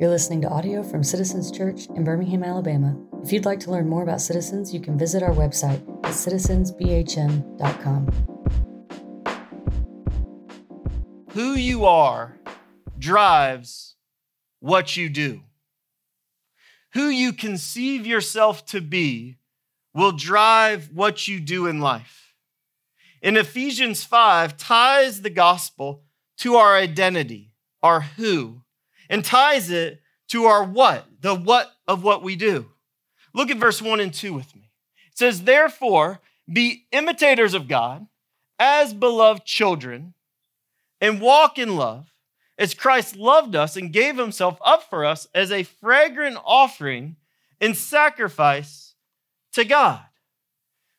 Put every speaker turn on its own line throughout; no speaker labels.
You're listening to audio from Citizens Church in Birmingham, Alabama. If you'd like to learn more about Citizens, you can visit our website at citizensbhm.com.
Who you are drives what you do. Who you conceive yourself to be will drive what you do in life. In Ephesians 5 ties the gospel to our identity, our who and ties it to our what, the what of what we do. Look at verse 1 and 2 with me. It says, Therefore, be imitators of God as beloved children and walk in love as Christ loved us and gave himself up for us as a fragrant offering and sacrifice to God.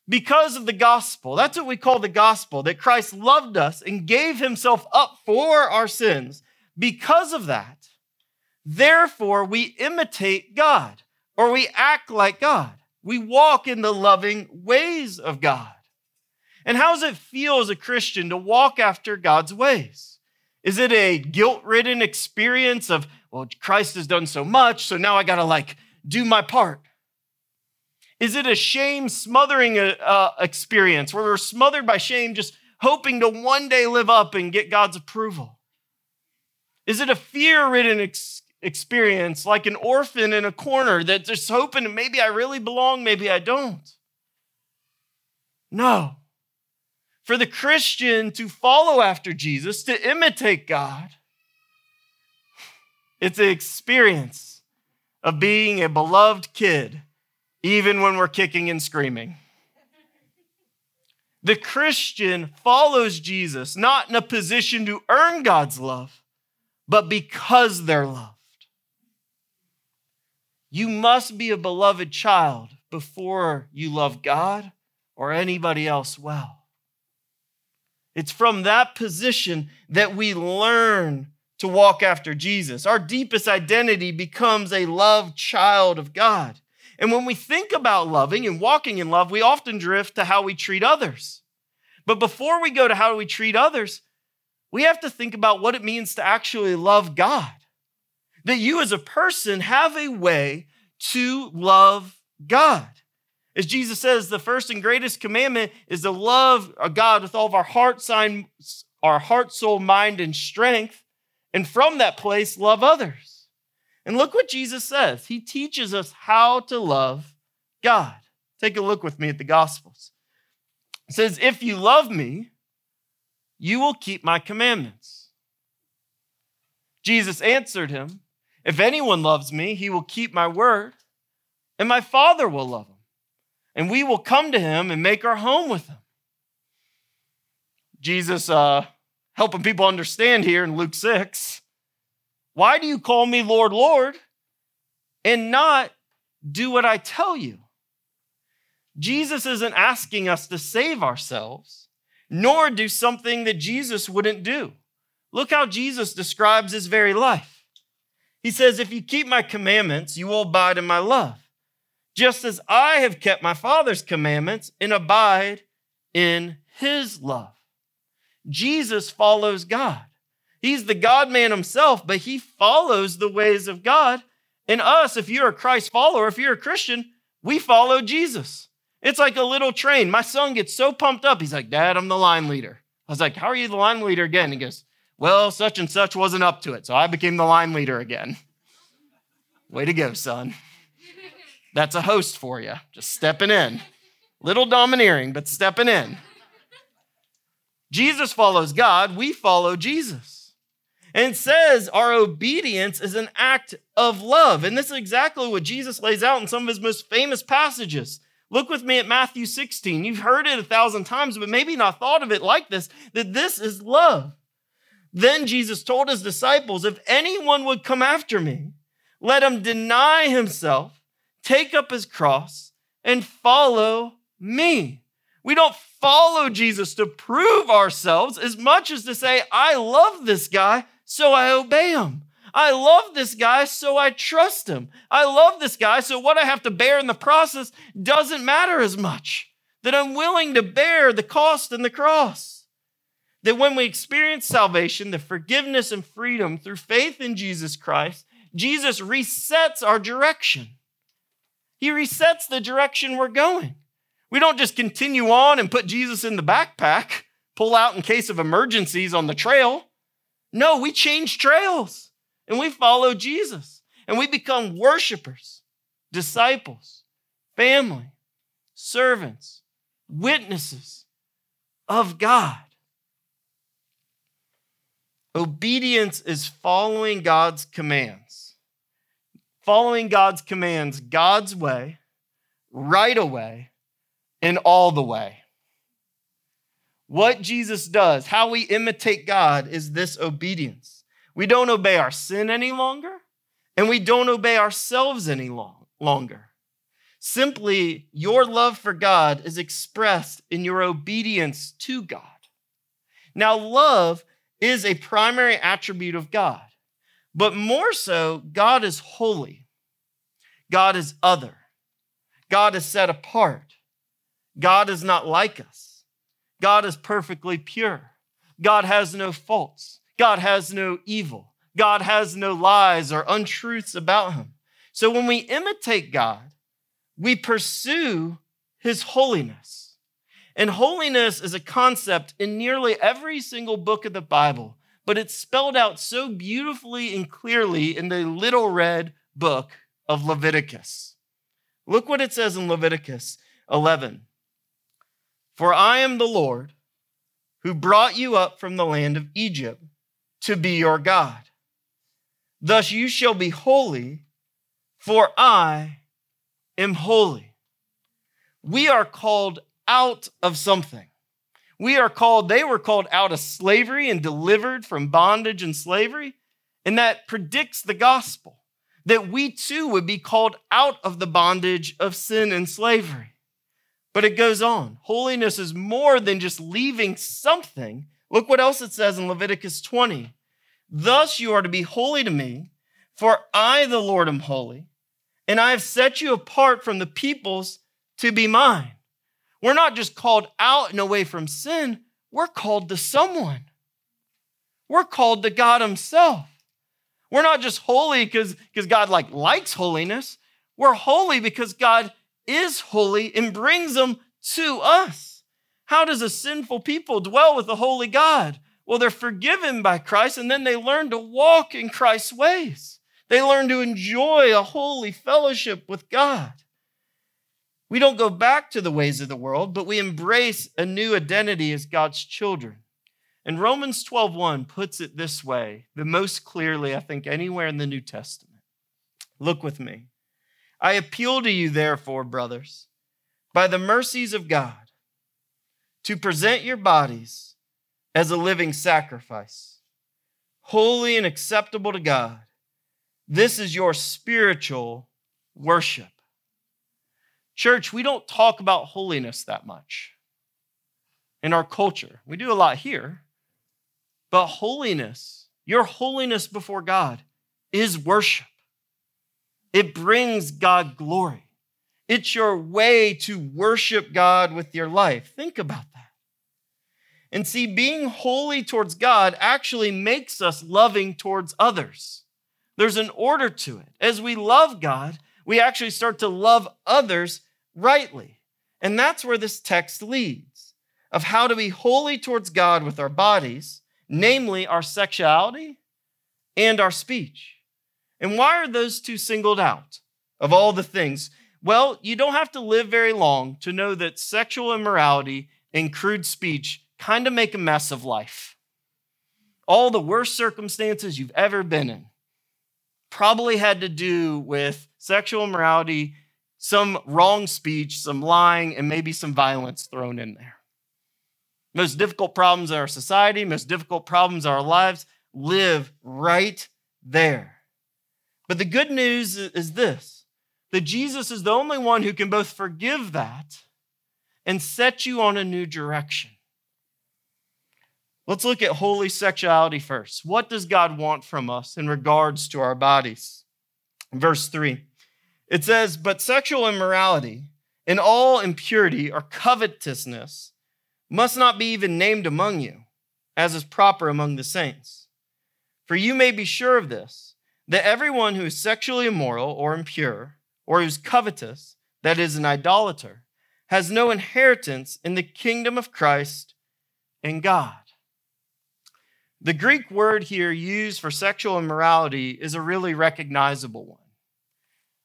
Because of the gospel, that's what we call the gospel, that Christ loved us and gave himself up for our sins. Because of that, Therefore, we imitate God or we act like God. We walk in the loving ways of God. And how does it feel as a Christian to walk after God's ways? Is it a guilt ridden experience of, well, Christ has done so much, so now I got to like do my part? Is it a shame smothering uh, uh, experience where we're smothered by shame, just hoping to one day live up and get God's approval? Is it a fear ridden? Experience, like an orphan in a corner that's just hoping maybe I really belong, maybe I don't. No. For the Christian to follow after Jesus, to imitate God, it's an experience of being a beloved kid, even when we're kicking and screaming. The Christian follows Jesus not in a position to earn God's love, but because they're loved. You must be a beloved child before you love God or anybody else well. It's from that position that we learn to walk after Jesus. Our deepest identity becomes a loved child of God. And when we think about loving and walking in love, we often drift to how we treat others. But before we go to how we treat others, we have to think about what it means to actually love God that you as a person have a way to love God. As Jesus says, the first and greatest commandment is to love God with all of our heart, sign, our heart, soul, mind, and strength. And from that place, love others. And look what Jesus says. He teaches us how to love God. Take a look with me at the Gospels. It says, If you love me, you will keep my commandments. Jesus answered him, if anyone loves me, he will keep my word, and my Father will love him, and we will come to him and make our home with him. Jesus uh, helping people understand here in Luke 6 why do you call me Lord, Lord, and not do what I tell you? Jesus isn't asking us to save ourselves, nor do something that Jesus wouldn't do. Look how Jesus describes his very life. He says, If you keep my commandments, you will abide in my love, just as I have kept my Father's commandments and abide in his love. Jesus follows God. He's the God man himself, but he follows the ways of God. And us, if you're a Christ follower, if you're a Christian, we follow Jesus. It's like a little train. My son gets so pumped up. He's like, Dad, I'm the line leader. I was like, How are you the line leader again? He goes, well, such and such wasn't up to it, so I became the line leader again. Way to go, son. That's a host for you, just stepping in. Little domineering, but stepping in. Jesus follows God, we follow Jesus. And it says our obedience is an act of love. And this is exactly what Jesus lays out in some of his most famous passages. Look with me at Matthew 16. You've heard it a thousand times, but maybe not thought of it like this that this is love. Then Jesus told his disciples, If anyone would come after me, let him deny himself, take up his cross, and follow me. We don't follow Jesus to prove ourselves as much as to say, I love this guy, so I obey him. I love this guy, so I trust him. I love this guy, so what I have to bear in the process doesn't matter as much. That I'm willing to bear the cost and the cross. That when we experience salvation, the forgiveness and freedom through faith in Jesus Christ, Jesus resets our direction. He resets the direction we're going. We don't just continue on and put Jesus in the backpack, pull out in case of emergencies on the trail. No, we change trails and we follow Jesus and we become worshipers, disciples, family, servants, witnesses of God. Obedience is following God's commands. Following God's commands God's way, right away, and all the way. What Jesus does, how we imitate God, is this obedience. We don't obey our sin any longer, and we don't obey ourselves any long, longer. Simply, your love for God is expressed in your obedience to God. Now, love is a primary attribute of God, but more so, God is holy, God is other, God is set apart, God is not like us, God is perfectly pure, God has no faults, God has no evil, God has no lies or untruths about him. So when we imitate God, we pursue his holiness. And holiness is a concept in nearly every single book of the Bible, but it's spelled out so beautifully and clearly in the little red book of Leviticus. Look what it says in Leviticus 11 For I am the Lord who brought you up from the land of Egypt to be your God. Thus you shall be holy, for I am holy. We are called out of something. We are called, they were called out of slavery and delivered from bondage and slavery. And that predicts the gospel that we too would be called out of the bondage of sin and slavery. But it goes on. Holiness is more than just leaving something. Look what else it says in Leviticus 20. Thus you are to be holy to me, for I, the Lord, am holy and I have set you apart from the peoples to be mine. We're not just called out and away from sin, we're called to someone. We're called to God Himself. We're not just holy because God like likes holiness. We're holy because God is holy and brings them to us. How does a sinful people dwell with a holy God? Well, they're forgiven by Christ and then they learn to walk in Christ's ways. They learn to enjoy a holy fellowship with God. We don't go back to the ways of the world, but we embrace a new identity as God's children. And Romans 12:1 puts it this way, the most clearly I think anywhere in the New Testament. Look with me. I appeal to you therefore, brothers, by the mercies of God, to present your bodies as a living sacrifice, holy and acceptable to God this is your spiritual worship. Church, we don't talk about holiness that much in our culture. We do a lot here, but holiness, your holiness before God, is worship. It brings God glory. It's your way to worship God with your life. Think about that. And see, being holy towards God actually makes us loving towards others. There's an order to it. As we love God, we actually start to love others rightly. And that's where this text leads of how to be holy towards God with our bodies, namely our sexuality and our speech. And why are those two singled out of all the things? Well, you don't have to live very long to know that sexual immorality and crude speech kind of make a mess of life. All the worst circumstances you've ever been in probably had to do with sexual immorality, some wrong speech, some lying, and maybe some violence thrown in there. Most difficult problems in our society, most difficult problems in our lives live right there. But the good news is this that Jesus is the only one who can both forgive that and set you on a new direction. Let's look at holy sexuality first. What does God want from us in regards to our bodies? Verse 3 it says, But sexual immorality and all impurity or covetousness must not be even named among you, as is proper among the saints. For you may be sure of this that everyone who is sexually immoral or impure, or who's covetous, that is, an idolater, has no inheritance in the kingdom of Christ and God. The Greek word here used for sexual immorality is a really recognizable one.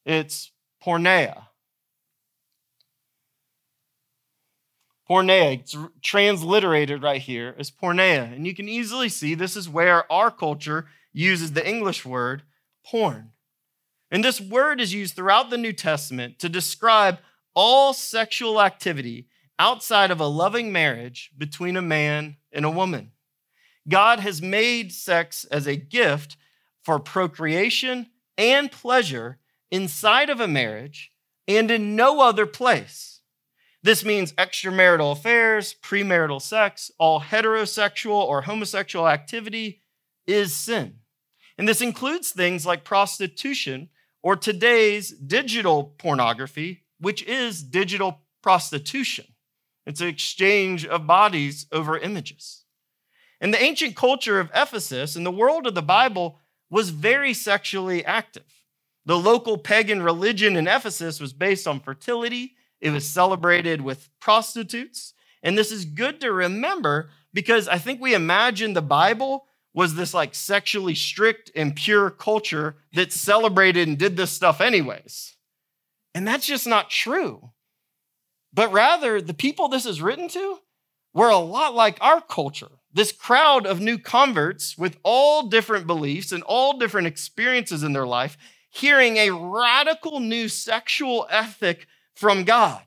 It's porneia. Porneia, it's transliterated right here as porneia. And you can easily see this is where our culture uses the English word porn. And this word is used throughout the New Testament to describe all sexual activity outside of a loving marriage between a man and a woman. God has made sex as a gift for procreation and pleasure inside of a marriage and in no other place. This means extramarital affairs, premarital sex, all heterosexual or homosexual activity is sin. And this includes things like prostitution or today's digital pornography, which is digital prostitution. It's an exchange of bodies over images. And the ancient culture of Ephesus and the world of the Bible was very sexually active. The local pagan religion in Ephesus was based on fertility, it was celebrated with prostitutes. And this is good to remember because I think we imagine the Bible was this like sexually strict and pure culture that celebrated and did this stuff anyways. And that's just not true. But rather, the people this is written to were a lot like our culture. This crowd of new converts with all different beliefs and all different experiences in their life, hearing a radical new sexual ethic from God.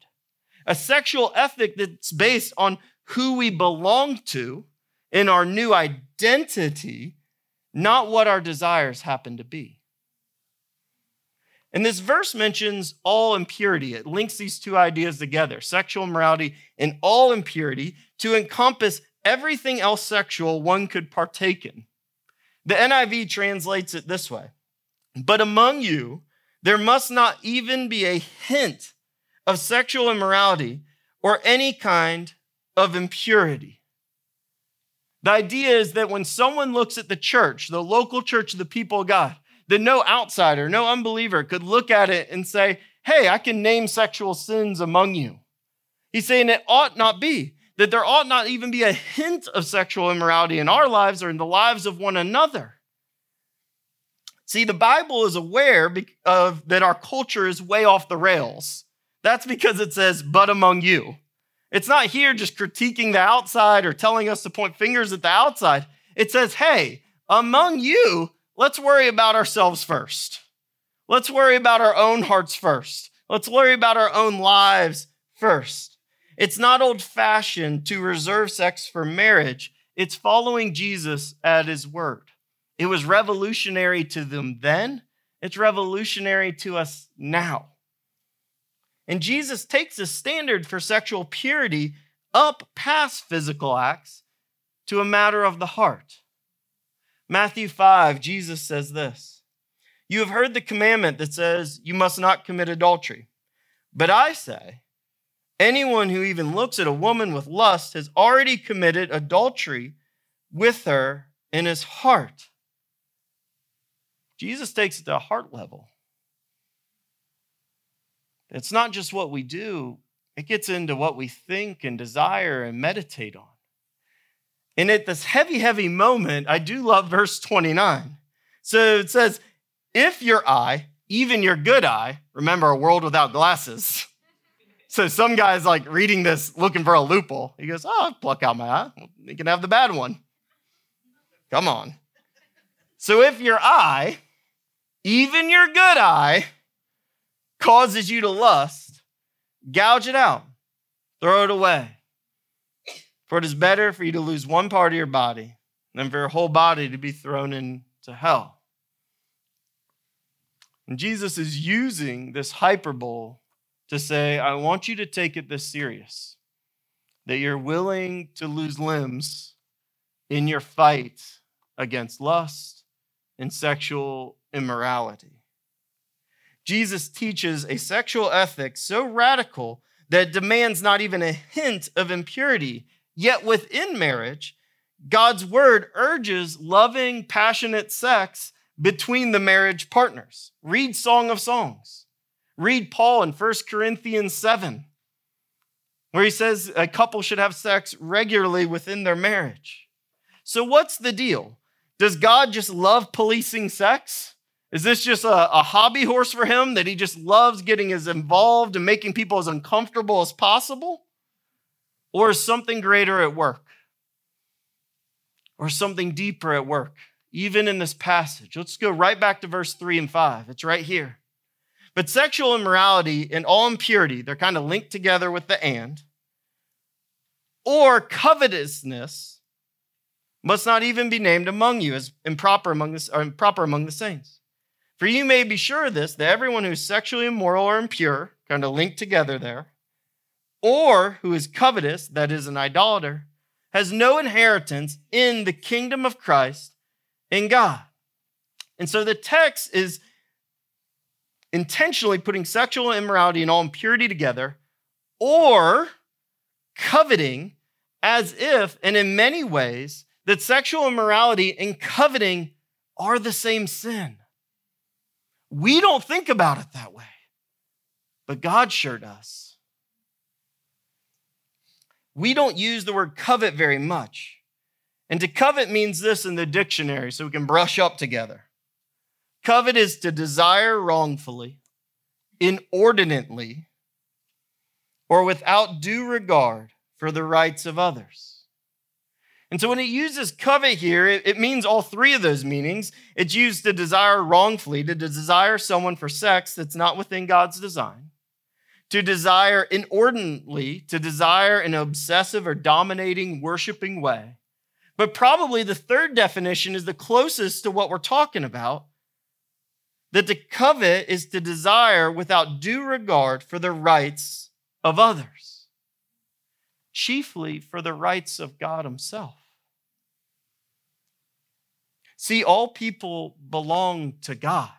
A sexual ethic that's based on who we belong to in our new identity, not what our desires happen to be. And this verse mentions all impurity. It links these two ideas together sexual immorality and all impurity to encompass everything else sexual one could partake in. The NIV translates it this way But among you, there must not even be a hint of sexual immorality or any kind of impurity the idea is that when someone looks at the church, the local church of the people of God, that no outsider, no unbeliever could look at it and say, Hey, I can name sexual sins among you. He's saying it ought not be, that there ought not even be a hint of sexual immorality in our lives or in the lives of one another. See, the Bible is aware of that our culture is way off the rails. That's because it says, but among you. It's not here just critiquing the outside or telling us to point fingers at the outside. It says, hey, among you, let's worry about ourselves first. Let's worry about our own hearts first. Let's worry about our own lives first. It's not old fashioned to reserve sex for marriage, it's following Jesus at his word. It was revolutionary to them then, it's revolutionary to us now. And Jesus takes the standard for sexual purity up past physical acts to a matter of the heart. Matthew 5, Jesus says this You have heard the commandment that says, You must not commit adultery. But I say, anyone who even looks at a woman with lust has already committed adultery with her in his heart. Jesus takes it to a heart level. It's not just what we do, it gets into what we think and desire and meditate on. And at this heavy, heavy moment, I do love verse 29. So it says, If your eye, even your good eye, remember a world without glasses. So some guy's like reading this looking for a loophole. He goes, Oh, I'll pluck out my eye. You can have the bad one. Come on. So if your eye, even your good eye, causes you to lust, gouge it out, throw it away. For it is better for you to lose one part of your body than for your whole body to be thrown into hell. And Jesus is using this hyperbole to say, I want you to take it this serious that you're willing to lose limbs in your fight against lust and sexual immorality. Jesus teaches a sexual ethic so radical that it demands not even a hint of impurity. Yet within marriage, God's word urges loving, passionate sex between the marriage partners. Read Song of Songs. Read Paul in 1 Corinthians 7, where he says a couple should have sex regularly within their marriage. So, what's the deal? Does God just love policing sex? Is this just a, a, hobby horse for him that he just loves getting as involved and making people as uncomfortable as possible? Or is something greater at work? Or something deeper at work? Even in this passage. Let's go right back to verse 3 and 5. It's right here. But sexual immorality and all impurity, they're kind of linked together with the and, or covetousness must not even be named among you as improper among the, improper among the saints. For you may be sure of this, that everyone who is sexually immoral or impure, kind of linked together there, or who is covetous, that is an idolater, has no inheritance in the kingdom of Christ in God. And so the text is intentionally putting sexual immorality and all impurity together, or coveting as if, and in many ways, that sexual immorality and coveting are the same sin. We don't think about it that way, but God sure does. We don't use the word covet very much. And to covet means this in the dictionary, so we can brush up together. Covet is to desire wrongfully, inordinately, or without due regard for the rights of others. And so when it uses covet here, it, it, means all three of those meanings. It's used to desire wrongfully, to desire someone for sex that's not within God's design, to desire inordinately, to desire in an obsessive or dominating, worshiping way. But probably the third definition is the closest to what we're talking about that to covet is to desire without due regard for the rights of others, chiefly for the rights of God Himself. See, all people belong to God.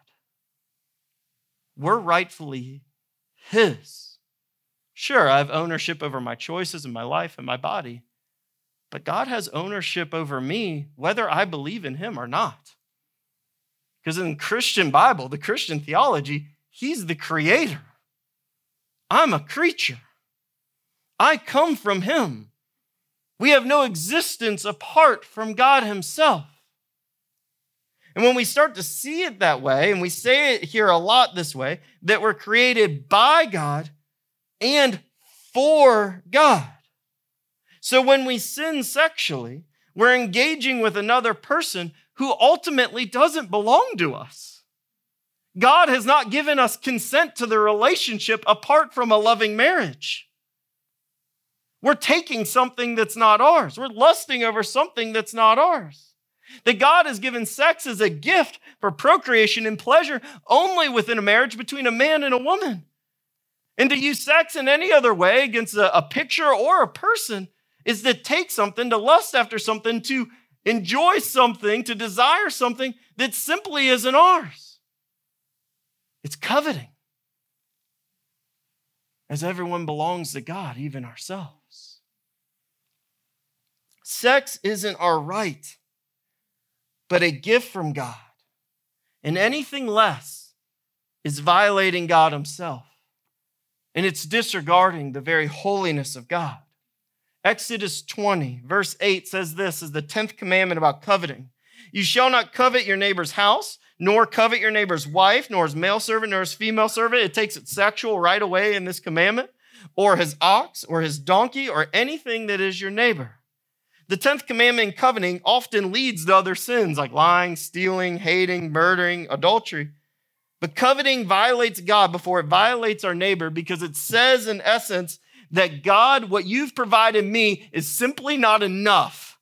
We're rightfully His. Sure, I have ownership over my choices and my life and my body, but God has ownership over me whether I believe in Him or not. Because in the Christian Bible, the Christian theology, He's the creator. I'm a creature. I come from Him. We have no existence apart from God Himself. And when we start to see it that way, and we say it here a lot this way, that we're created by God and for God. So when we sin sexually, we're engaging with another person who ultimately doesn't belong to us. God has not given us consent to the relationship apart from a loving marriage. We're taking something that's not ours. We're lusting over something that's not ours. That God has given sex as a gift for procreation and pleasure only within a marriage between a man and a woman. And to use sex in any other way against a, a picture or a person is to take something, to lust after something, to enjoy something, to desire something that simply isn't ours. It's coveting. As everyone belongs to God, even ourselves. Sex isn't our right but a gift from God. And anything less is violating God Himself. And it's disregarding the very holiness of God. Exodus 20, verse 8 says this is the 10th commandment about coveting. You shall not covet your neighbor's house, nor covet your neighbor's wife, nor his male servant, nor his female servant. It takes it sexual right away in this commandment, or his ox, or his donkey, or anything that is your neighbor. The 10th commandment in coveting often leads to other sins like lying, stealing, hating, murdering, adultery. But coveting violates God before it violates our neighbor because it says, in essence, that God, what you've provided me is simply not enough.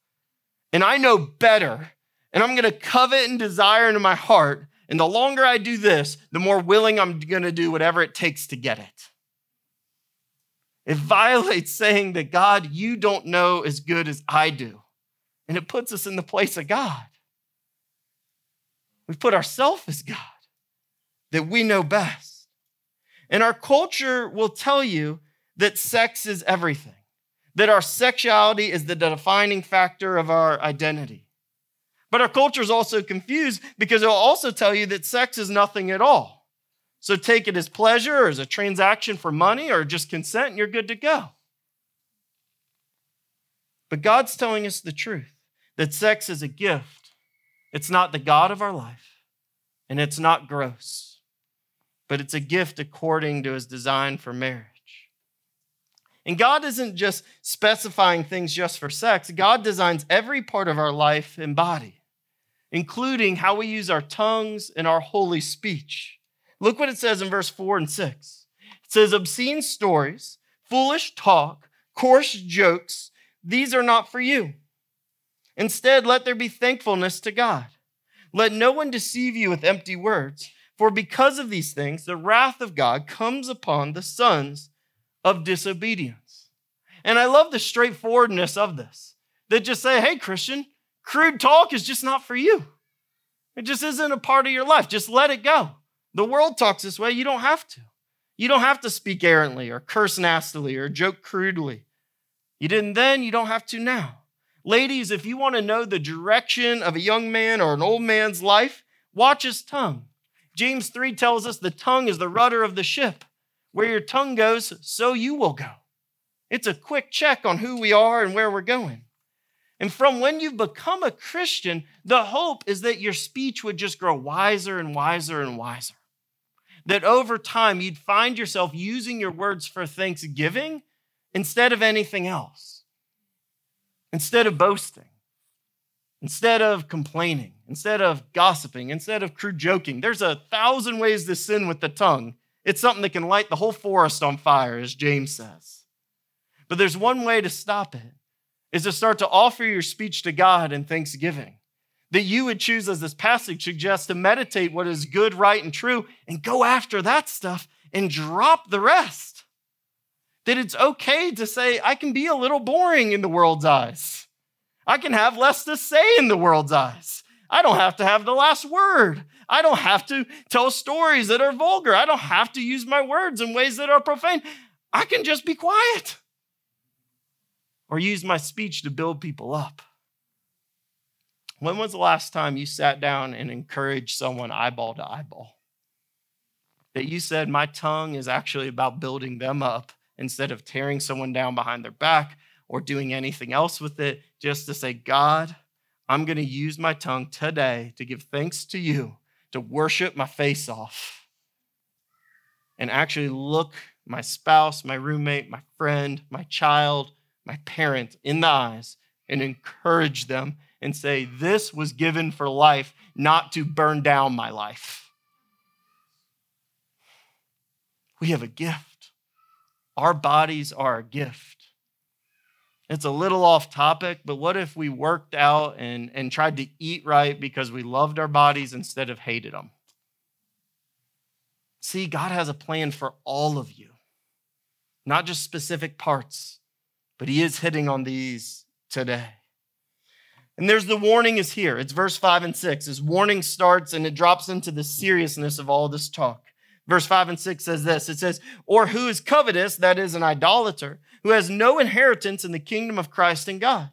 And I know better. And I'm going to covet and desire into my heart. And the longer I do this, the more willing I'm going to do whatever it takes to get it. It violates saying that God, you don't know as good as I do. And it puts us in the place of God. We put ourselves as God, that we know best. And our culture will tell you that sex is everything, that our sexuality is the defining factor of our identity. But our culture is also confused because it'll also tell you that sex is nothing at all. So take it as pleasure or as a transaction for money or just consent and you're good to go. But God's telling us the truth that sex is a gift. It's not the God of our life, and it's not gross, but it's a gift according to his design for marriage. And God isn't just specifying things just for sex, God designs every part of our life and body, including how we use our tongues and our holy speech. Look what it says in verse 4 and 6. It says, Obscene stories, foolish talk, coarse jokes, these are not for you. Instead, let there be thankfulness to God. Let no one deceive you with empty words, for because of these things, the wrath of God comes upon the sons of disobedience. And I love the straightforwardness of this that just say, hey, Christian, crude talk is just not for you. It just isn't a part of your life. Just let it go. The world talks this way. You don't have to. You don't have to speak errantly or curse nastily or joke crudely. You didn't then, you don't have to now. Ladies, if you want to know the direction of a young man or an old man's life, watch his tongue. James 3 tells us the tongue is the rudder of the ship. Where your tongue goes, so you will go. It's a quick check on who we are and where we're going. And from when you've become a Christian, the hope is that your speech would just grow wiser and wiser and wiser. That over time, you'd find yourself using your words for thanksgiving instead of anything else, instead of boasting, instead of complaining, instead of gossiping, instead of crude joking. There's a thousand ways to sin with the tongue. It's something that can light the whole forest on fire, as James says. But there's one way to stop it is to start to offer your speech to God in thanksgiving. That you would choose, as this passage suggests, to meditate what is good, right, and true and go after that stuff and drop the rest. That it's okay to say, I can be a little boring in the world's eyes. I can have less to say in the world's eyes. I don't have to have the last word. I don't have to tell stories that are vulgar. I don't have to use my words in ways that are profane. I can just be quiet or use my speech to build people up. When was the last time you sat down and encouraged someone eyeball to eyeball? That you said, My tongue is actually about building them up instead of tearing someone down behind their back or doing anything else with it, just to say, God, I'm going to use my tongue today to give thanks to you, to worship my face off, and actually look my spouse, my roommate, my friend, my child, my parent in the eyes and encourage them and say, This was given for life, not to burn down my life. We have a gift. Our bodies are a gift. It's a little off topic, but what if we worked out and, and tried to eat right because we loved our bodies instead of hated them? See, God has a plan for all of you, not just specific parts, but He is hitting on these today. And there's the warning is here. It's verse 5 and 6. This warning starts and it drops into the seriousness of all this talk. Verse 5 and 6 says this it says, Or who is covetous, that is, an idolater, who has no inheritance in the kingdom of Christ and God.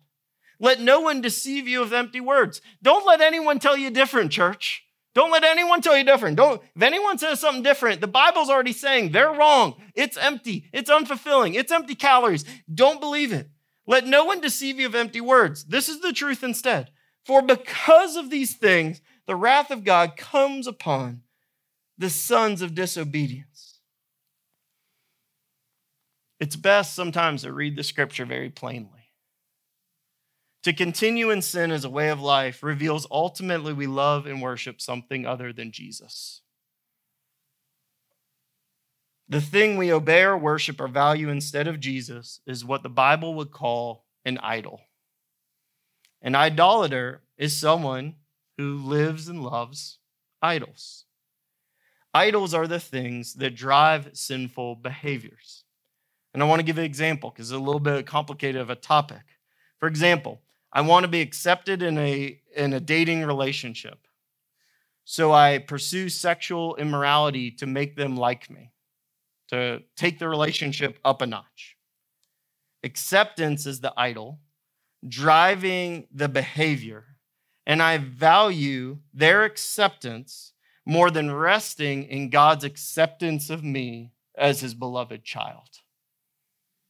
Let no one deceive you with empty words. Don't let anyone tell you different, church. Don't let anyone tell you different. Don't, if anyone says something different, the Bible's already saying they're wrong. It's empty. It's unfulfilling. It's empty calories. Don't believe it. Let no one deceive you of empty words. This is the truth instead. For because of these things, the wrath of God comes upon the sons of disobedience. It's best sometimes to read the scripture very plainly. To continue in sin as a way of life reveals ultimately we love and worship something other than Jesus. The thing we obey or worship or value instead of Jesus is what the Bible would call an idol. An idolater is someone who lives and loves idols. Idols are the things that drive sinful behaviors. And I want to give an example because it's a little bit complicated of a topic. For example, I want to be accepted in a, in a dating relationship. So I pursue sexual immorality to make them like me, to take the relationship up a notch. Acceptance is the idol, driving the behavior and I value their acceptance more than resting in God's acceptance of me as his beloved child.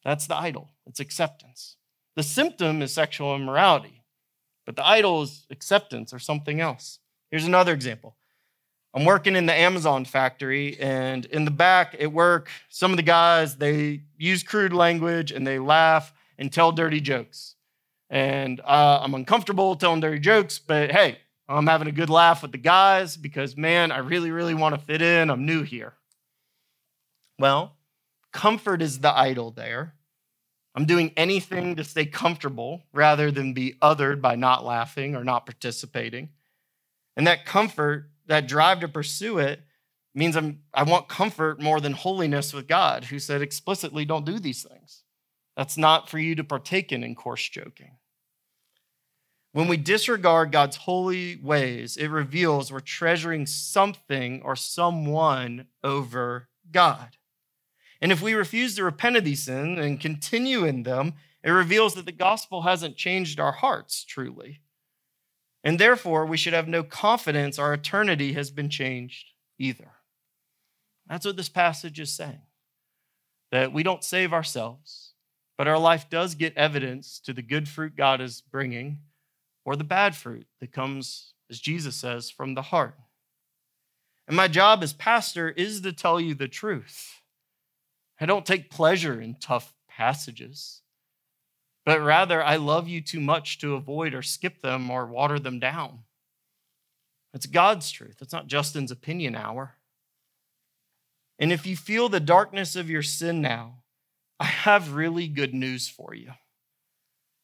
That's the idol, it's acceptance. The symptom is sexual immorality, but the idol is acceptance or something else. Here's another example. I'm working in the Amazon factory, and in the back at work, some of the guys they use crude language and they laugh and tell dirty jokes. And uh, I'm uncomfortable telling dirty jokes, but hey, I'm having a good laugh with the guys because man, I really, really want to fit in. I'm new here. Well, comfort is the idol there. I'm doing anything to stay comfortable rather than be othered by not laughing or not participating. And that comfort, that drive to pursue it, means I'm, I want comfort more than holiness with God, who said explicitly, don't do these things. That's not for you to partake in in coarse joking. When we disregard God's holy ways, it reveals we're treasuring something or someone over God. And if we refuse to repent of these sins and continue in them, it reveals that the gospel hasn't changed our hearts truly. And therefore, we should have no confidence our eternity has been changed either. That's what this passage is saying that we don't save ourselves, but our life does get evidence to the good fruit God is bringing or the bad fruit that comes, as Jesus says, from the heart. And my job as pastor is to tell you the truth. I don't take pleasure in tough passages, but rather I love you too much to avoid or skip them or water them down. It's God's truth, it's not Justin's opinion hour. And if you feel the darkness of your sin now, I have really good news for you.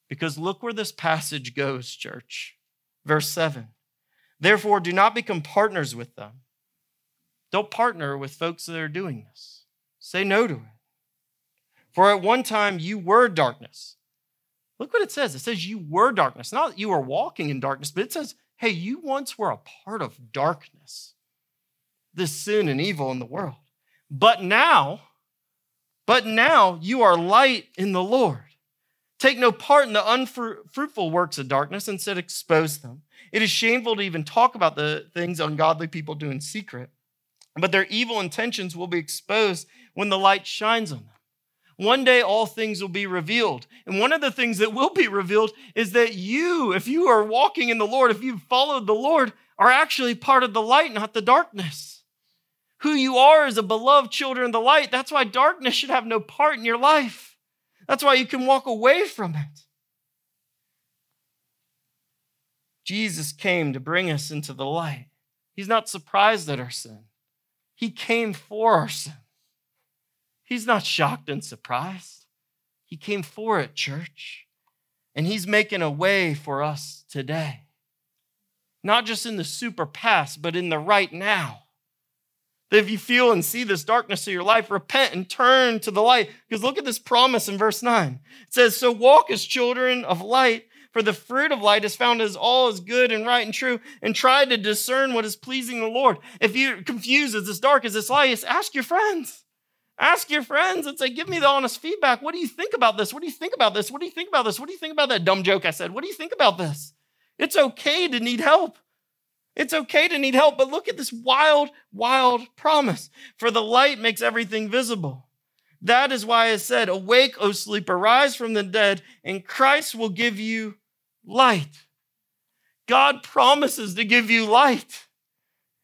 Because look where this passage goes, church. Verse 7. Therefore, do not become partners with them. Don't partner with folks that are doing this. Say no to it. For at one time you were darkness. Look what it says. It says you were darkness. Not that you were walking in darkness, but it says, hey, you once were a part of darkness, this sin and evil in the world. But now, but now you are light in the Lord. Take no part in the unfruitful works of darkness, instead expose them. It is shameful to even talk about the things ungodly people do in secret, but their evil intentions will be exposed when the light shines on them. One day, all things will be revealed. And one of the things that will be revealed is that you, if you are walking in the Lord, if you've followed the Lord, are actually part of the light, not the darkness. Who you are as a beloved children of the light. That's why darkness should have no part in your life. That's why you can walk away from it. Jesus came to bring us into the light. He's not surprised at our sin, He came for our sin. He's not shocked and surprised. He came for it, church. And He's making a way for us today. Not just in the super past, but in the right now. That if you feel and see this darkness of your life, repent and turn to the light. Because look at this promise in verse 9. It says, So walk as children of light, for the fruit of light is found as all is good and right and true, and try to discern what is pleasing the Lord. If you're confused, is this dark, is this light? Ask your friends. Ask your friends and say, give me the honest feedback. What do you think about this? What do you think about this? What do you think about this? What do you think about that dumb joke I said? What do you think about this? It's okay to need help. It's okay to need help, but look at this wild, wild promise. For the light makes everything visible. That is why I said, Awake, O sleeper, rise from the dead, and Christ will give you light. God promises to give you light.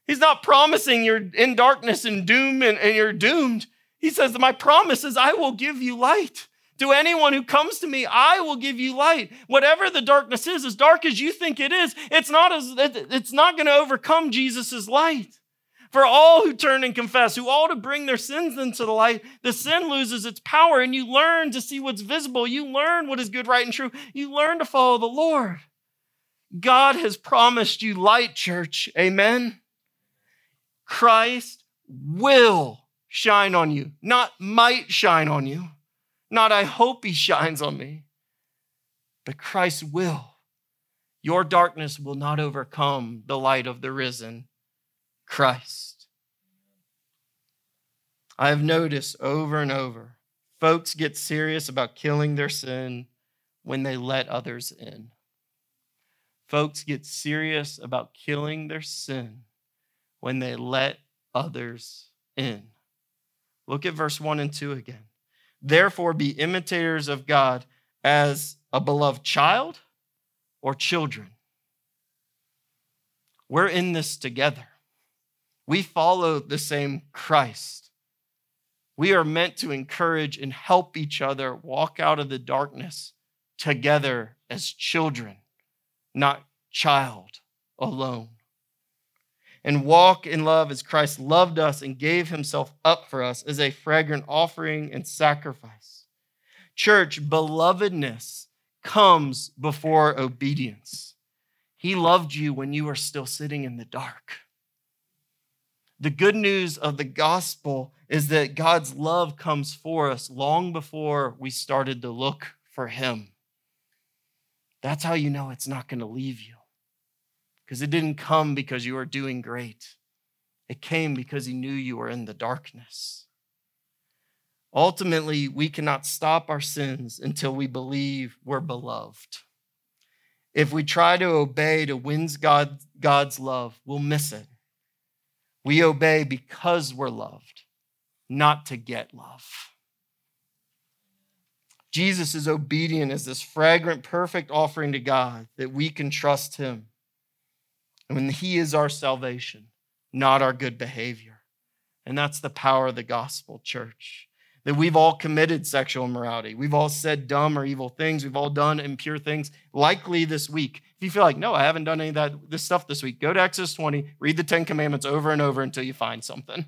He's not promising you're in darkness and doom and, and you're doomed. He says, My promise is I will give you light. To anyone who comes to me, I will give you light. Whatever the darkness is, as dark as you think it is, it's not as it's not going to overcome Jesus' light. For all who turn and confess, who all to bring their sins into the light, the sin loses its power, and you learn to see what's visible. You learn what is good, right, and true. You learn to follow the Lord. God has promised you light, church. Amen. Christ will shine on you, not might shine on you, not I hope he shines on me, but Christ will. Your darkness will not overcome the light of the risen Christ. I have noticed over and over folks get serious about killing their sin when they let others in. Folks get serious about killing their sin when they let others in. Look at verse 1 and 2 again. Therefore, be imitators of God as a beloved child or children. We're in this together. We follow the same Christ. We are meant to encourage and help each other walk out of the darkness together as children, not child alone. And walk in love as Christ loved us and gave himself up for us as a fragrant offering and sacrifice. Church, belovedness comes before obedience. He loved you when you were still sitting in the dark. The good news of the gospel is that God's love comes for us long before we started to look for Him. That's how you know it's not going to leave you. Because it didn't come because you were doing great, it came because He knew you were in the darkness. Ultimately, we cannot stop our sins until we believe we're beloved. If we try to obey to win God, God's love, we'll miss it. We obey because we're loved, not to get love. Jesus is obedient as this fragrant, perfect offering to God that we can trust Him. And when He is our salvation, not our good behavior. And that's the power of the gospel, church. That we've all committed sexual immorality. We've all said dumb or evil things. We've all done impure things, likely this week. If you feel like, no, I haven't done any of that this stuff this week, go to Exodus 20, read the Ten Commandments over and over until you find something.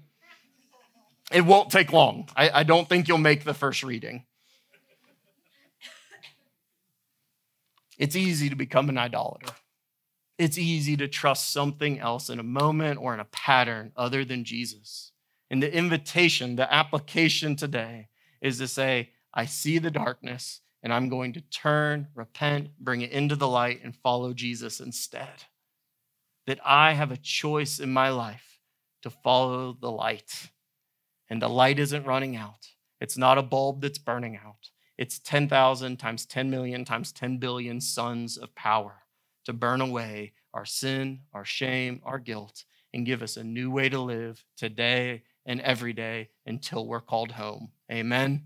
It won't take long. I, I don't think you'll make the first reading. It's easy to become an idolater. It's easy to trust something else in a moment or in a pattern other than Jesus. And the invitation, the application today is to say, I see the darkness and I'm going to turn, repent, bring it into the light, and follow Jesus instead. That I have a choice in my life to follow the light. And the light isn't running out, it's not a bulb that's burning out. It's 10,000 times 10 million times 10 billion suns of power to burn away our sin, our shame, our guilt, and give us a new way to live today and every day until we're called home. Amen.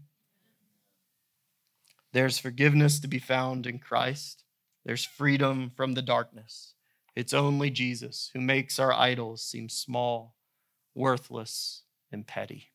There's forgiveness to be found in Christ. There's freedom from the darkness. It's only Jesus who makes our idols seem small, worthless, and petty.